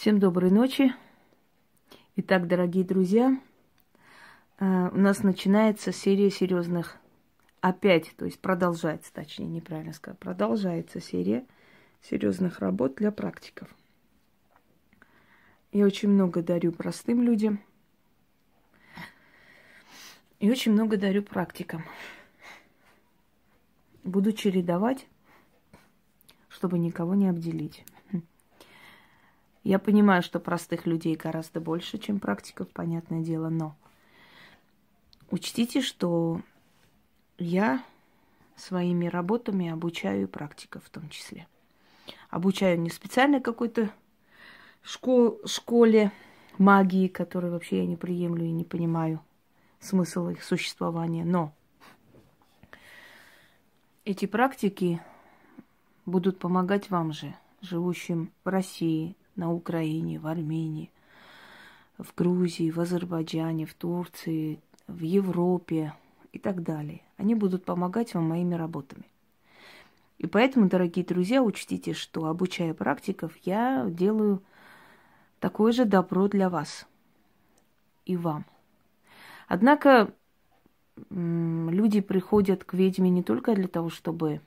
Всем доброй ночи. Итак, дорогие друзья, э, у нас начинается серия серьезных, опять, то есть продолжается, точнее, неправильно сказать, продолжается серия серьезных работ для практиков. Я очень много дарю простым людям и очень много дарю практикам. Буду чередовать, чтобы никого не обделить. Я понимаю, что простых людей гораздо больше, чем практиков, понятное дело, но учтите, что я своими работами обучаю практиков в том числе. Обучаю не специально какой-то школ, школе магии, которую вообще я не приемлю и не понимаю смысл их существования, но эти практики будут помогать вам же, живущим в России, на Украине, в Армении, в Грузии, в Азербайджане, в Турции, в Европе и так далее. Они будут помогать вам моими работами. И поэтому, дорогие друзья, учтите, что обучая практиков, я делаю такое же добро для вас и вам. Однако люди приходят к ведьме не только для того, чтобы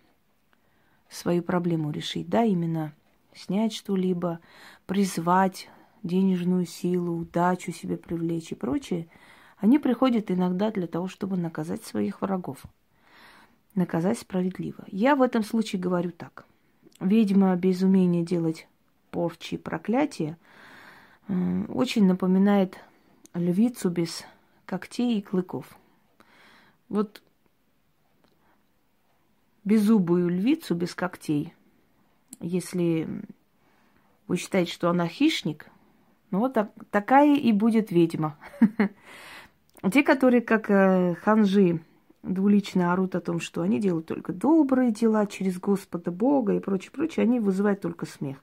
свою проблему решить, да, именно снять что-либо, призвать денежную силу, удачу себе привлечь и прочее, они приходят иногда для того, чтобы наказать своих врагов. Наказать справедливо. Я в этом случае говорю так. Ведьма без умения делать порчи и проклятия очень напоминает львицу без когтей и клыков. Вот беззубую львицу без когтей – если вы считаете, что она хищник, ну вот так, такая и будет ведьма. Те, которые, как э, ханжи, двулично орут о том, что они делают только добрые дела через Господа Бога и прочее, прочее, они вызывают только смех.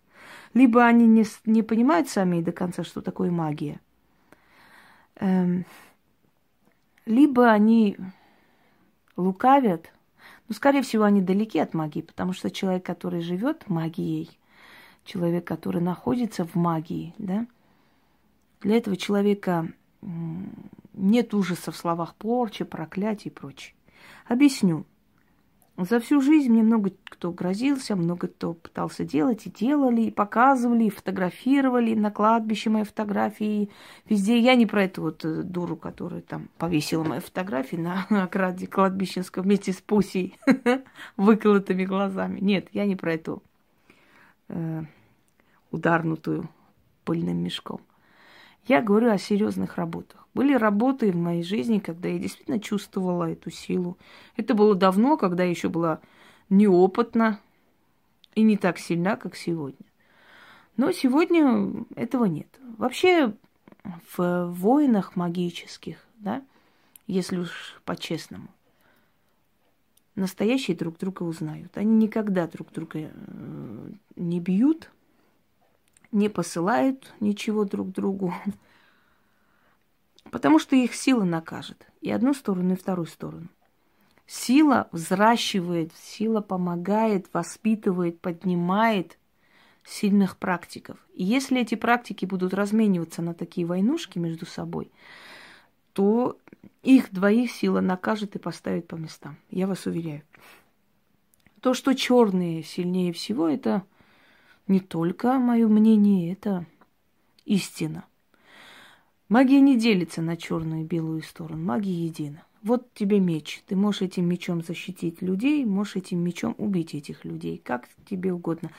Либо они не, не понимают сами до конца, что такое магия, эм, либо они лукавят – но, скорее всего, они далеки от магии, потому что человек, который живет магией, человек, который находится в магии, да, для этого человека нет ужаса в словах порчи, проклятий и прочее. Объясню. За всю жизнь мне много кто грозился, много кто пытался делать, и делали, и показывали, и фотографировали на кладбище мои фотографии. Везде я не про эту вот э, дуру, которая там повесила мои фотографии на ограде кладбищенском вместе с Пусей, выколотыми глазами. Нет, я не про эту э, ударнутую пыльным мешком. Я говорю о серьезных работах. Были работы в моей жизни, когда я действительно чувствовала эту силу. Это было давно, когда еще была неопытна и не так сильна, как сегодня. Но сегодня этого нет. Вообще в войнах магических, да, если уж по-честному, настоящие друг друга узнают. Они никогда друг друга э, не бьют, не посылают ничего друг другу, потому что их сила накажет и одну сторону, и вторую сторону. Сила взращивает, сила помогает, воспитывает, поднимает сильных практиков. И если эти практики будут размениваться на такие войнушки между собой, то их двоих сила накажет и поставит по местам. Я вас уверяю. То, что черные сильнее всего, это не только мое мнение, это истина. Магия не делится на черную и белую сторону. Магия едина. Вот тебе меч. Ты можешь этим мечом защитить людей, можешь этим мечом убить этих людей, как тебе угодно.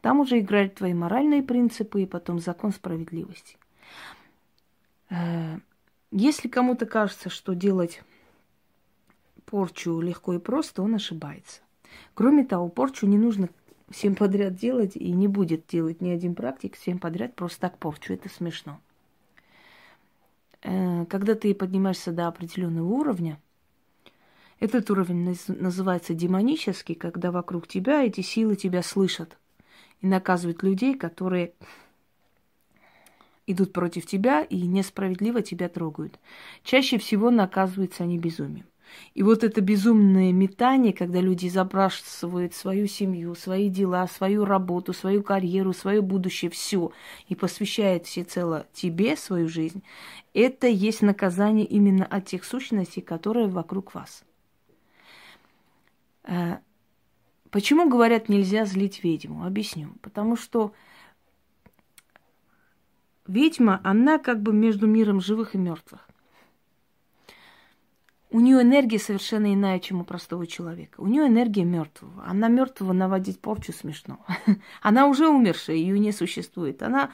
Там уже играют твои моральные принципы и потом закон справедливости. Э, если кому-то кажется, что делать порчу легко и просто, он ошибается. Кроме того, порчу не нужно всем подряд делать и не будет делать ни один практик всем подряд просто так порчу. Это смешно. Э, когда ты поднимаешься до определенного уровня, этот уровень называется демонический, когда вокруг тебя эти силы тебя слышат и наказывают людей, которые идут против тебя и несправедливо тебя трогают. Чаще всего наказываются они безумием. И вот это безумное метание, когда люди забрасывают свою семью, свои дела, свою работу, свою карьеру, свое будущее, все, и посвящают всецело тебе свою жизнь, это есть наказание именно от тех сущностей, которые вокруг вас. Э, почему говорят нельзя злить ведьму? Объясню. Потому что ведьма, она как бы между миром живых и мертвых. У нее энергия совершенно иная, чем у простого человека. У нее энергия мертвого. Она мертвого наводить порчу смешно. Она уже умершая, ее не существует. Она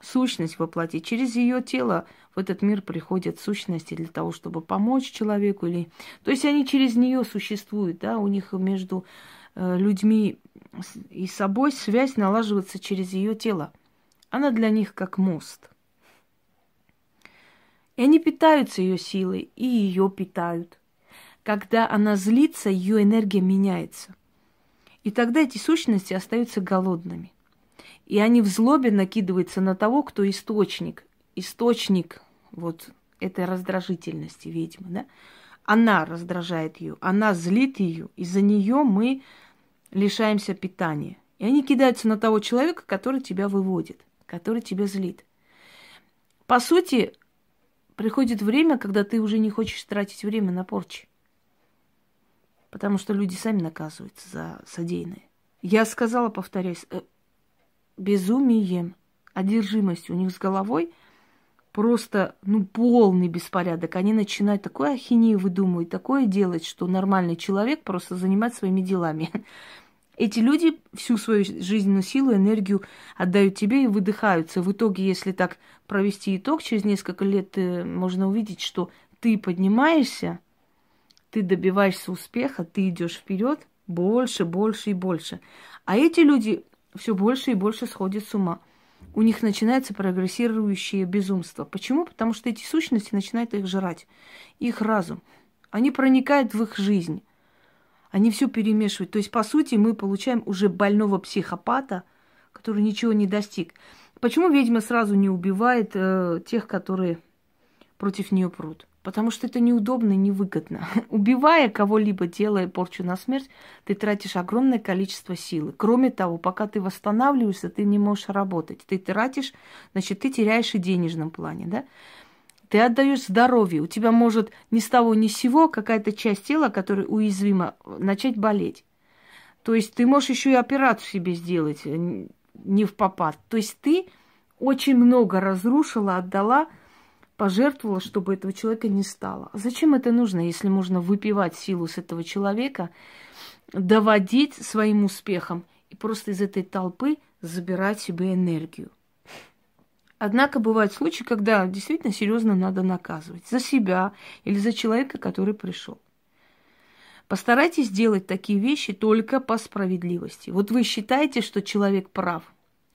сущность воплотить. Через ее тело в этот мир приходят сущности для того, чтобы помочь человеку. Или... То есть они через нее существуют, да, у них между э, людьми и собой связь налаживается через ее тело. Она для них как мост – и они питаются ее силой, и ее питают. Когда она злится, ее энергия меняется. И тогда эти сущности остаются голодными. И они в злобе накидываются на того, кто источник. Источник вот этой раздражительности ведьмы, да? Она раздражает ее, она злит ее, из-за нее мы лишаемся питания. И они кидаются на того человека, который тебя выводит, который тебя злит. По сути, приходит время, когда ты уже не хочешь тратить время на порчи. Потому что люди сами наказываются за содеянное. Я сказала, повторяюсь, э, безумием, одержимостью у них с головой просто, ну, полный беспорядок. Они начинают такое ахинею выдумывать, такое делать, что нормальный человек просто занимать своими делами. Эти люди всю свою жизненную силу, энергию отдают тебе и выдыхаются. В итоге, если так провести итог, через несколько лет э, можно увидеть, что ты поднимаешься, ты добиваешься успеха, ты идешь вперед больше, больше и больше. А эти люди все больше и больше сходят с ума. У них начинается прогрессирующее безумство. Почему? Потому что эти сущности начинают их жрать, их разум. Они проникают в их жизнь. Они все перемешивают. То есть, по сути, мы получаем уже больного психопата, который ничего не достиг. Почему ведьма сразу не убивает э, тех, которые против нее прут? Потому что это неудобно и невыгодно. Убивая кого-либо, делая порчу на смерть, ты тратишь огромное количество силы. Кроме того, пока ты восстанавливаешься, ты не можешь работать. Ты тратишь, значит, ты теряешь и в денежном плане, да? Ты отдаешь здоровье. У тебя может ни с того ни с сего какая-то часть тела, которая уязвима, начать болеть. То есть ты можешь еще и операцию себе сделать э, не в попад. То есть ты очень много разрушила, отдала, пожертвовала, чтобы этого человека не стало. А зачем это нужно, если можно выпивать силу с этого человека, доводить своим успехом и просто из этой толпы забирать себе энергию? Однако бывают случаи, когда действительно серьезно надо наказывать за себя или за человека, который пришел. Постарайтесь делать такие вещи только по справедливости. Вот вы считаете, что человек прав,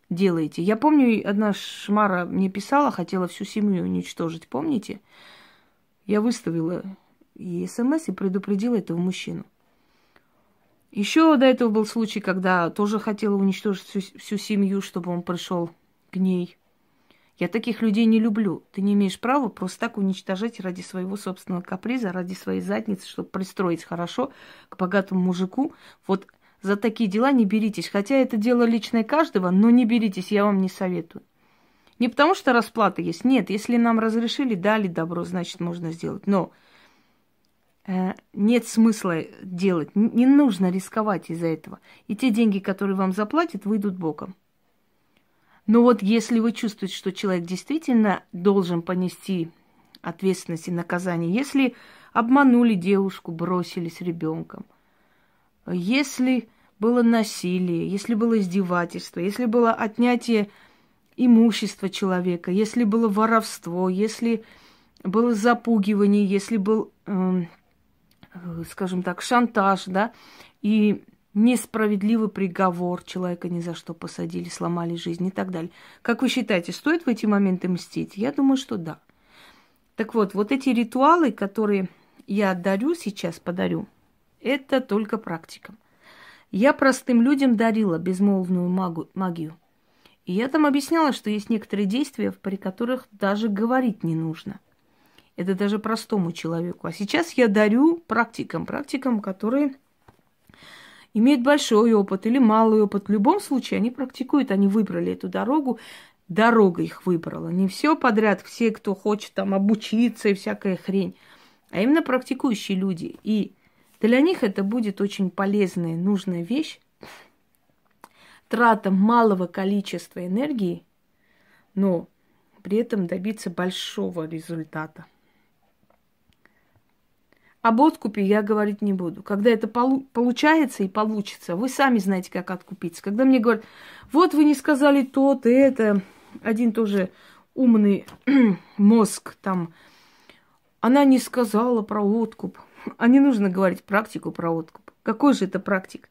делаете. Я помню, одна шмара мне писала, хотела всю семью уничтожить, помните? Я выставила и смс и предупредила этого мужчину. Еще до этого был случай, когда тоже хотела уничтожить всю, всю семью, чтобы он пришел к ней. Я таких людей не люблю. Ты не имеешь права просто так уничтожать ради своего собственного каприза, ради своей задницы, чтобы пристроить хорошо к богатому мужику. Вот за такие дела не беритесь. Хотя это дело личное каждого, но не беритесь, я вам не советую. Не потому что расплата есть. Нет, если нам разрешили, дали добро, значит, можно сделать. Но э, нет смысла делать. Не нужно рисковать из-за этого. И те деньги, которые вам заплатят, выйдут боком. Но вот если вы чувствуете, что человек действительно должен понести ответственность и наказание, если обманули девушку, бросили с ребенком, если было насилие, если было издевательство, если было отнятие имущества человека, если было воровство, если было запугивание, если был, э, скажем так, шантаж, да, и несправедливый приговор, человека ни за что посадили, сломали жизнь и так далее. Как вы считаете, стоит в эти моменты мстить? Я думаю, что да. Так вот, вот эти ритуалы, которые я дарю сейчас, подарю, это только практика. Я простым людям дарила безмолвную магу, магию. И я там объясняла, что есть некоторые действия, при которых даже говорить не нужно. Это даже простому человеку. А сейчас я дарю практикам, практикам, которые имеют большой опыт или малый опыт. В любом случае они практикуют, они выбрали эту дорогу, дорога их выбрала. Не все подряд, все, кто хочет там обучиться и всякая хрень, а именно практикующие люди. И для них это будет очень полезная, нужная вещь, трата малого количества энергии, но при этом добиться большого результата. Об откупе я говорить не буду. Когда это полу- получается и получится, вы сами знаете, как откупиться. Когда мне говорят, вот вы не сказали то-то, это, один тоже умный мозг там, она не сказала про откуп. А не нужно говорить практику про откуп. Какой же это практик?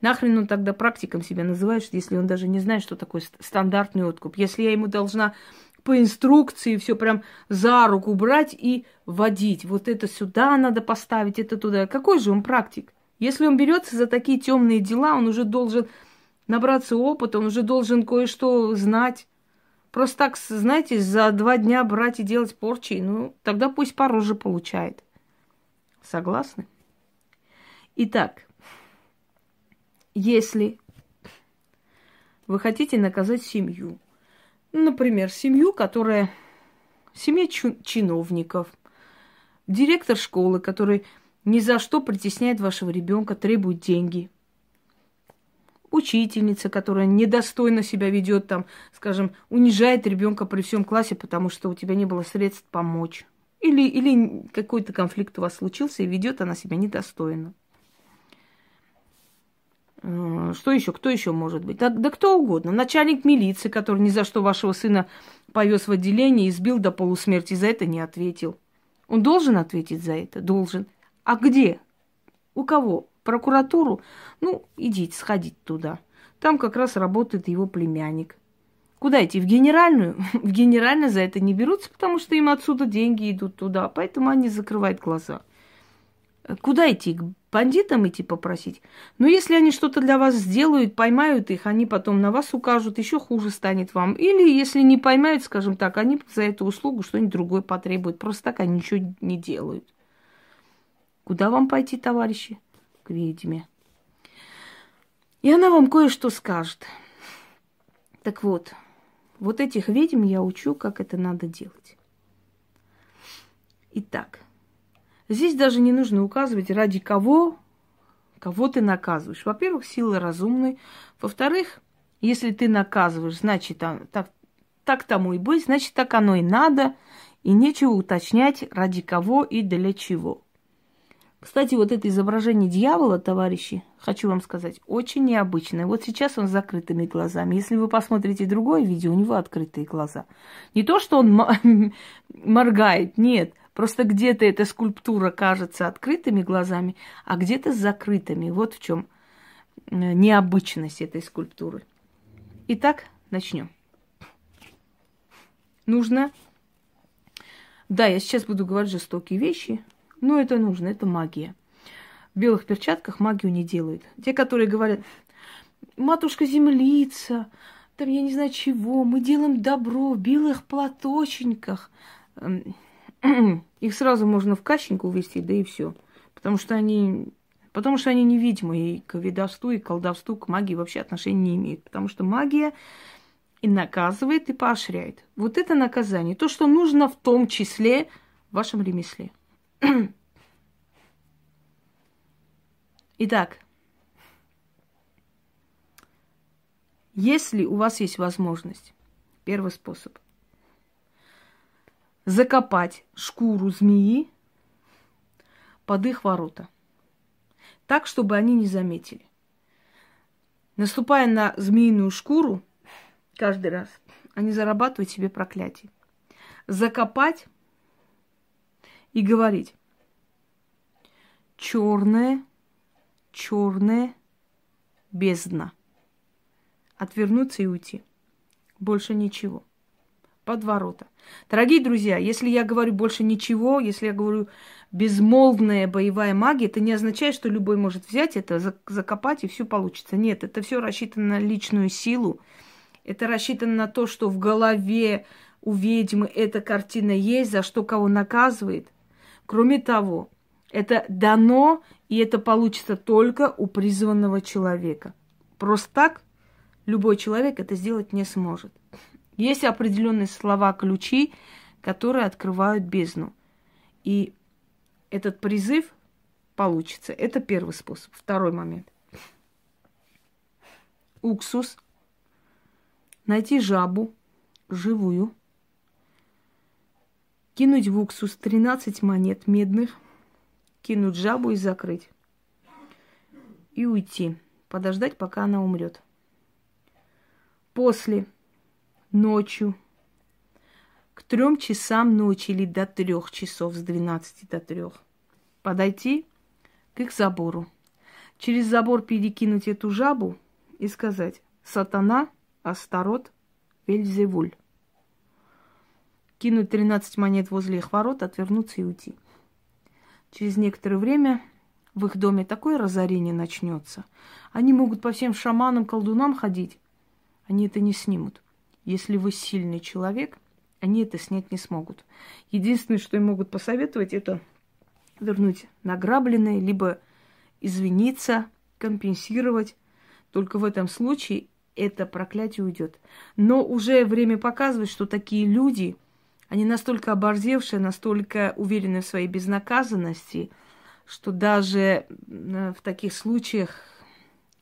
Нахрен он тогда практиком себя называет, если он даже не знает, что такое стандартный откуп? Если я ему должна по инструкции все прям за руку брать и водить. Вот это сюда надо поставить, это туда. Какой же он практик? Если он берется за такие темные дела, он уже должен набраться опыта, он уже должен кое-что знать. Просто так, знаете, за два дня брать и делать порчи, ну, тогда пусть пороже получает. Согласны? Итак, если вы хотите наказать семью, Например, семью, которая... Семья чиновников, директор школы, который ни за что притесняет вашего ребенка, требует деньги. Учительница, которая недостойно себя ведет, там, скажем, унижает ребенка при всем классе, потому что у тебя не было средств помочь. Или, или какой-то конфликт у вас случился, и ведет она себя недостойно. Э, что еще? Кто еще может быть? Да, да кто угодно. Начальник милиции, который ни за что вашего сына повез в отделение и избил до полусмерти, за это не ответил. Он должен ответить за это? Должен. А где? У кого? Прокуратуру? Ну, идите, сходите туда. Там как раз работает его племянник. Куда идти? В генеральную? В генеральную за это не берутся, потому что им отсюда деньги идут туда, поэтому они закрывают глаза. Куда идти? К бандитам идти попросить? Но если они что-то для вас сделают, поймают их, они потом на вас укажут, еще хуже станет вам. Или если не поймают, скажем так, они за эту услугу что-нибудь другое потребуют. Просто так они ничего не делают. Куда вам пойти, товарищи? К ведьме. И она вам кое-что скажет. Так вот, вот этих ведьм я учу, как это надо делать. Итак, Здесь даже не нужно указывать, ради кого, кого ты наказываешь. Во-первых, сила разумной. Во-вторых, если ты наказываешь, значит, так, так тому и быть, значит, так оно и надо, и нечего уточнять, ради кого и для чего. Кстати, вот это изображение дьявола, товарищи, хочу вам сказать, очень необычное. Вот сейчас он с закрытыми глазами. Если вы посмотрите другое видео, у него открытые глаза. Не то, что он моргает, нет – Просто где-то эта скульптура кажется открытыми глазами, а где-то с закрытыми. Вот в чем э, необычность этой скульптуры. Итак, начнем. Нужно... Да, я сейчас буду говорить жестокие вещи, но это нужно, это магия. В белых перчатках магию не делают. Те, которые говорят, матушка землица, там я не знаю чего, мы делаем добро в белых платочниках. Их сразу можно в кащеньку увести, да и все. Потому что они Потому что они невидимы и к ведовству, и к колдовству, к магии вообще отношения не имеют. Потому что магия и наказывает, и поощряет. Вот это наказание. То, что нужно в том числе в вашем ремесле. Итак, если у вас есть возможность, первый способ, закопать шкуру змеи под их ворота. Так, чтобы они не заметили. Наступая на змеиную шкуру, каждый раз, они зарабатывают себе проклятие. Закопать и говорить. Черная, черная бездна. Отвернуться и уйти. Больше ничего под ворота. Дорогие друзья, если я говорю больше ничего, если я говорю безмолвная боевая магия, это не означает, что любой может взять это, закопать и все получится. Нет, это все рассчитано на личную силу. Это рассчитано на то, что в голове у ведьмы эта картина есть, за что кого наказывает. Кроме того, это дано, и это получится только у призванного человека. Просто так любой человек это сделать не сможет. Есть определенные слова-ключи, которые открывают бездну. И этот призыв получится. Это первый способ. Второй момент. Уксус. Найти жабу живую. Кинуть в уксус 13 монет медных. Кинуть жабу и закрыть. И уйти. Подождать, пока она умрет. После ночью к трем часам ночи или до трех часов с 12 до трех подойти к их забору. Через забор перекинуть эту жабу и сказать «Сатана, Астарот, Вельзевуль». Кинуть 13 монет возле их ворот, отвернуться и уйти. Через некоторое время в их доме такое разорение начнется. Они могут по всем шаманам, колдунам ходить. Они это не снимут. Если вы сильный человек, они это снять не смогут. Единственное, что им могут посоветовать, это вернуть награбленное, либо извиниться, компенсировать. Только в этом случае это проклятие уйдет. Но уже время показывает, что такие люди, они настолько оборзевшие, настолько уверены в своей безнаказанности, что даже э, в таких случаях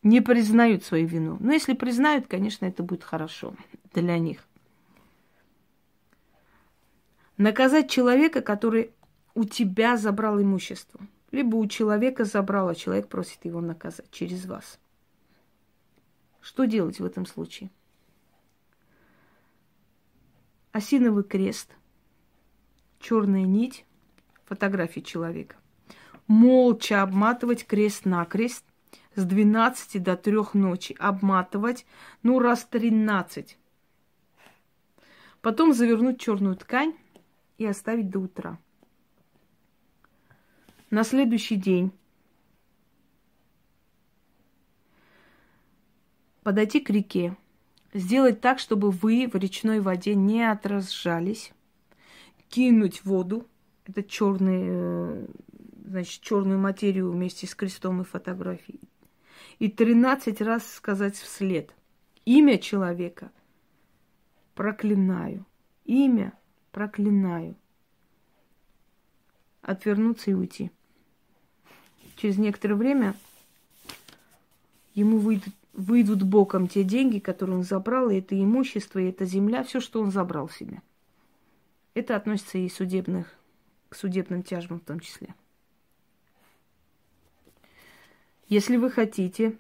не признают свою вину. Но если признают, конечно, это будет хорошо для них. Наказать человека, который у тебя забрал имущество. Либо у человека забрал, а человек просит его наказать через вас. Что делать в этом случае? Осиновый крест, черная нить, фотографии человека. Молча обматывать крест на крест с 12 до 3 ночи. Обматывать, ну, раз 13. Потом завернуть черную ткань и оставить до утра. На следующий день подойти к реке, сделать так, чтобы вы в речной воде не отражались, кинуть воду, это черный, э, значит, черную материю вместе с крестом и фотографией, и 13 раз сказать вслед имя человека проклинаю, имя проклинаю, отвернуться и уйти через некоторое время ему выйдут, выйдут боком те деньги, которые он забрал, и это имущество, и это земля, все, что он забрал себе. Это относится и судебных, к судебным тяжбам в том числе. Если вы хотите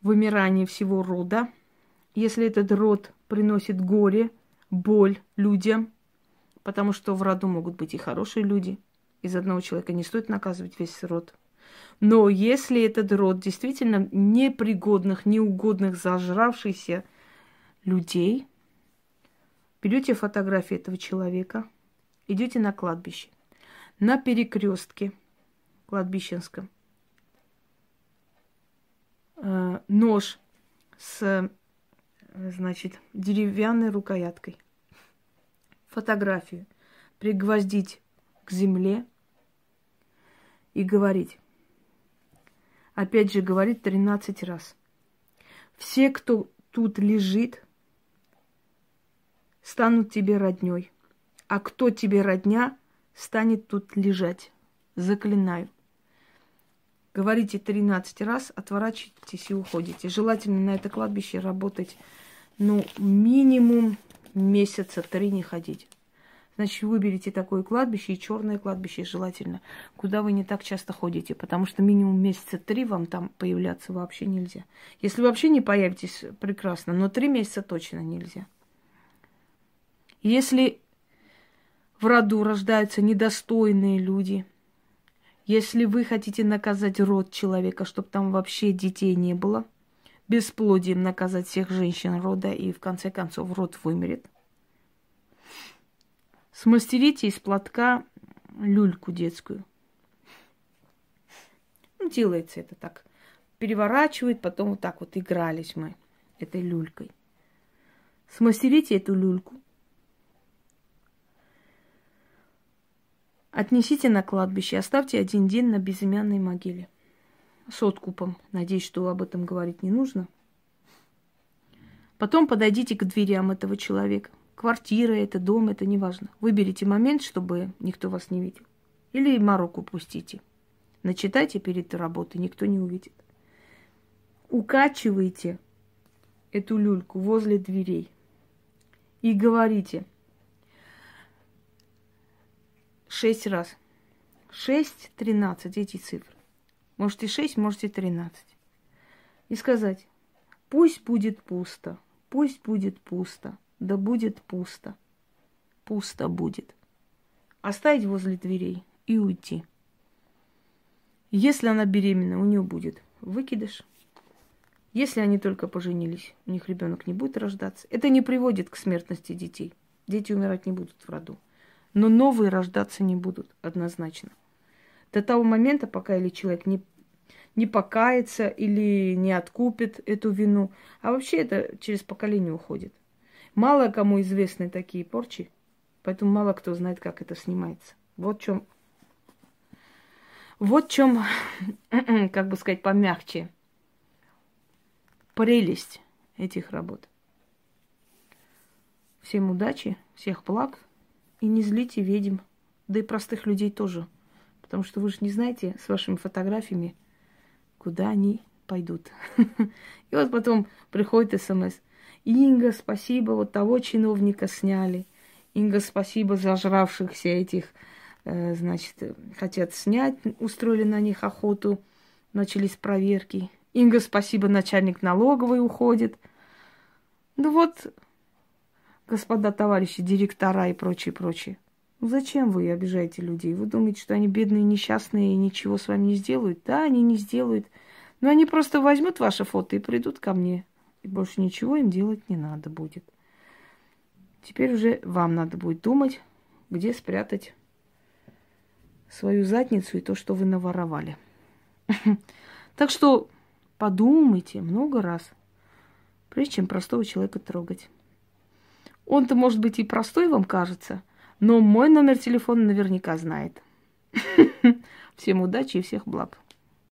вымирание всего рода, если этот род приносит горе, боль людям, потому что в роду могут быть и хорошие люди – из одного человека не стоит наказывать весь род. Но если этот род действительно непригодных, неугодных, зажравшихся людей, берете фотографии этого человека, идете на кладбище, на перекрестке кладбищенском, э, нож с, значит, деревянной рукояткой, фотографию пригвоздить к земле, и говорить. Опять же, говорит 13 раз. Все, кто тут лежит, станут тебе родней. А кто тебе родня, станет тут лежать. Заклинаю. Говорите 13 раз, отворачивайтесь и уходите. Желательно на это кладбище работать, ну, минимум месяца три не ходить. Значит, выберите такое кладбище и черное кладбище желательно, куда вы не так часто ходите, потому что минимум месяца три вам там появляться вообще нельзя. Если вообще не появитесь, прекрасно, но три месяца точно нельзя. Если в роду рождаются недостойные люди, если вы хотите наказать род человека, чтобы там вообще детей не было, бесплодием наказать всех женщин рода и в конце концов род вымерет, Смастерите из платка люльку детскую. Ну, делается это так. Переворачивает, потом вот так вот игрались мы этой люлькой. Смастерите эту люльку. Отнесите на кладбище, оставьте один день на безымянной могиле. С откупом. Надеюсь, что об этом говорить не нужно. Потом подойдите к дверям этого человека. Квартира это, дом это, неважно. Выберите момент, чтобы никто вас не видел. Или мороку пустите. Начитайте перед работой, никто не увидит. Укачивайте эту люльку возле дверей и говорите шесть раз. Шесть, тринадцать, эти цифры. Можете шесть, можете тринадцать. И сказать, пусть будет пусто, пусть будет пусто, да будет пусто. Пусто будет. Оставить возле дверей и уйти. Если она беременна, у нее будет выкидыш. Если они только поженились, у них ребенок не будет рождаться. Это не приводит к смертности детей. Дети умирать не будут в роду. Но новые рождаться не будут однозначно. До того момента, пока или человек не, не покается или не откупит эту вину. А вообще это через поколение уходит. Мало кому известны такие порчи, поэтому мало кто знает, как это снимается. Вот в чем, вот в чем, как бы сказать, помягче прелесть этих работ. Всем удачи, всех благ. И не злите ведьм, да и простых людей тоже. Потому что вы же не знаете с вашими фотографиями, куда они пойдут. И вот потом приходит смс. Инга, спасибо, вот того чиновника сняли. Инга, спасибо зажравшихся этих, э, значит, хотят снять, устроили на них охоту, начались проверки. Инга, спасибо, начальник налоговой уходит. Ну вот, господа товарищи, директора и прочее, прочее. Ну зачем вы обижаете людей? Вы думаете, что они бедные, несчастные и ничего с вами не сделают? Да, они не сделают. Но они просто возьмут ваше фото и придут ко мне. И больше ничего им делать не надо будет. Теперь уже вам надо будет думать, где спрятать свою задницу и то, что вы наворовали. Так что Подумайте много раз, прежде чем простого человека трогать. Он-то, может быть, и простой вам кажется, но мой номер телефона наверняка знает. Всем удачи и всех благ.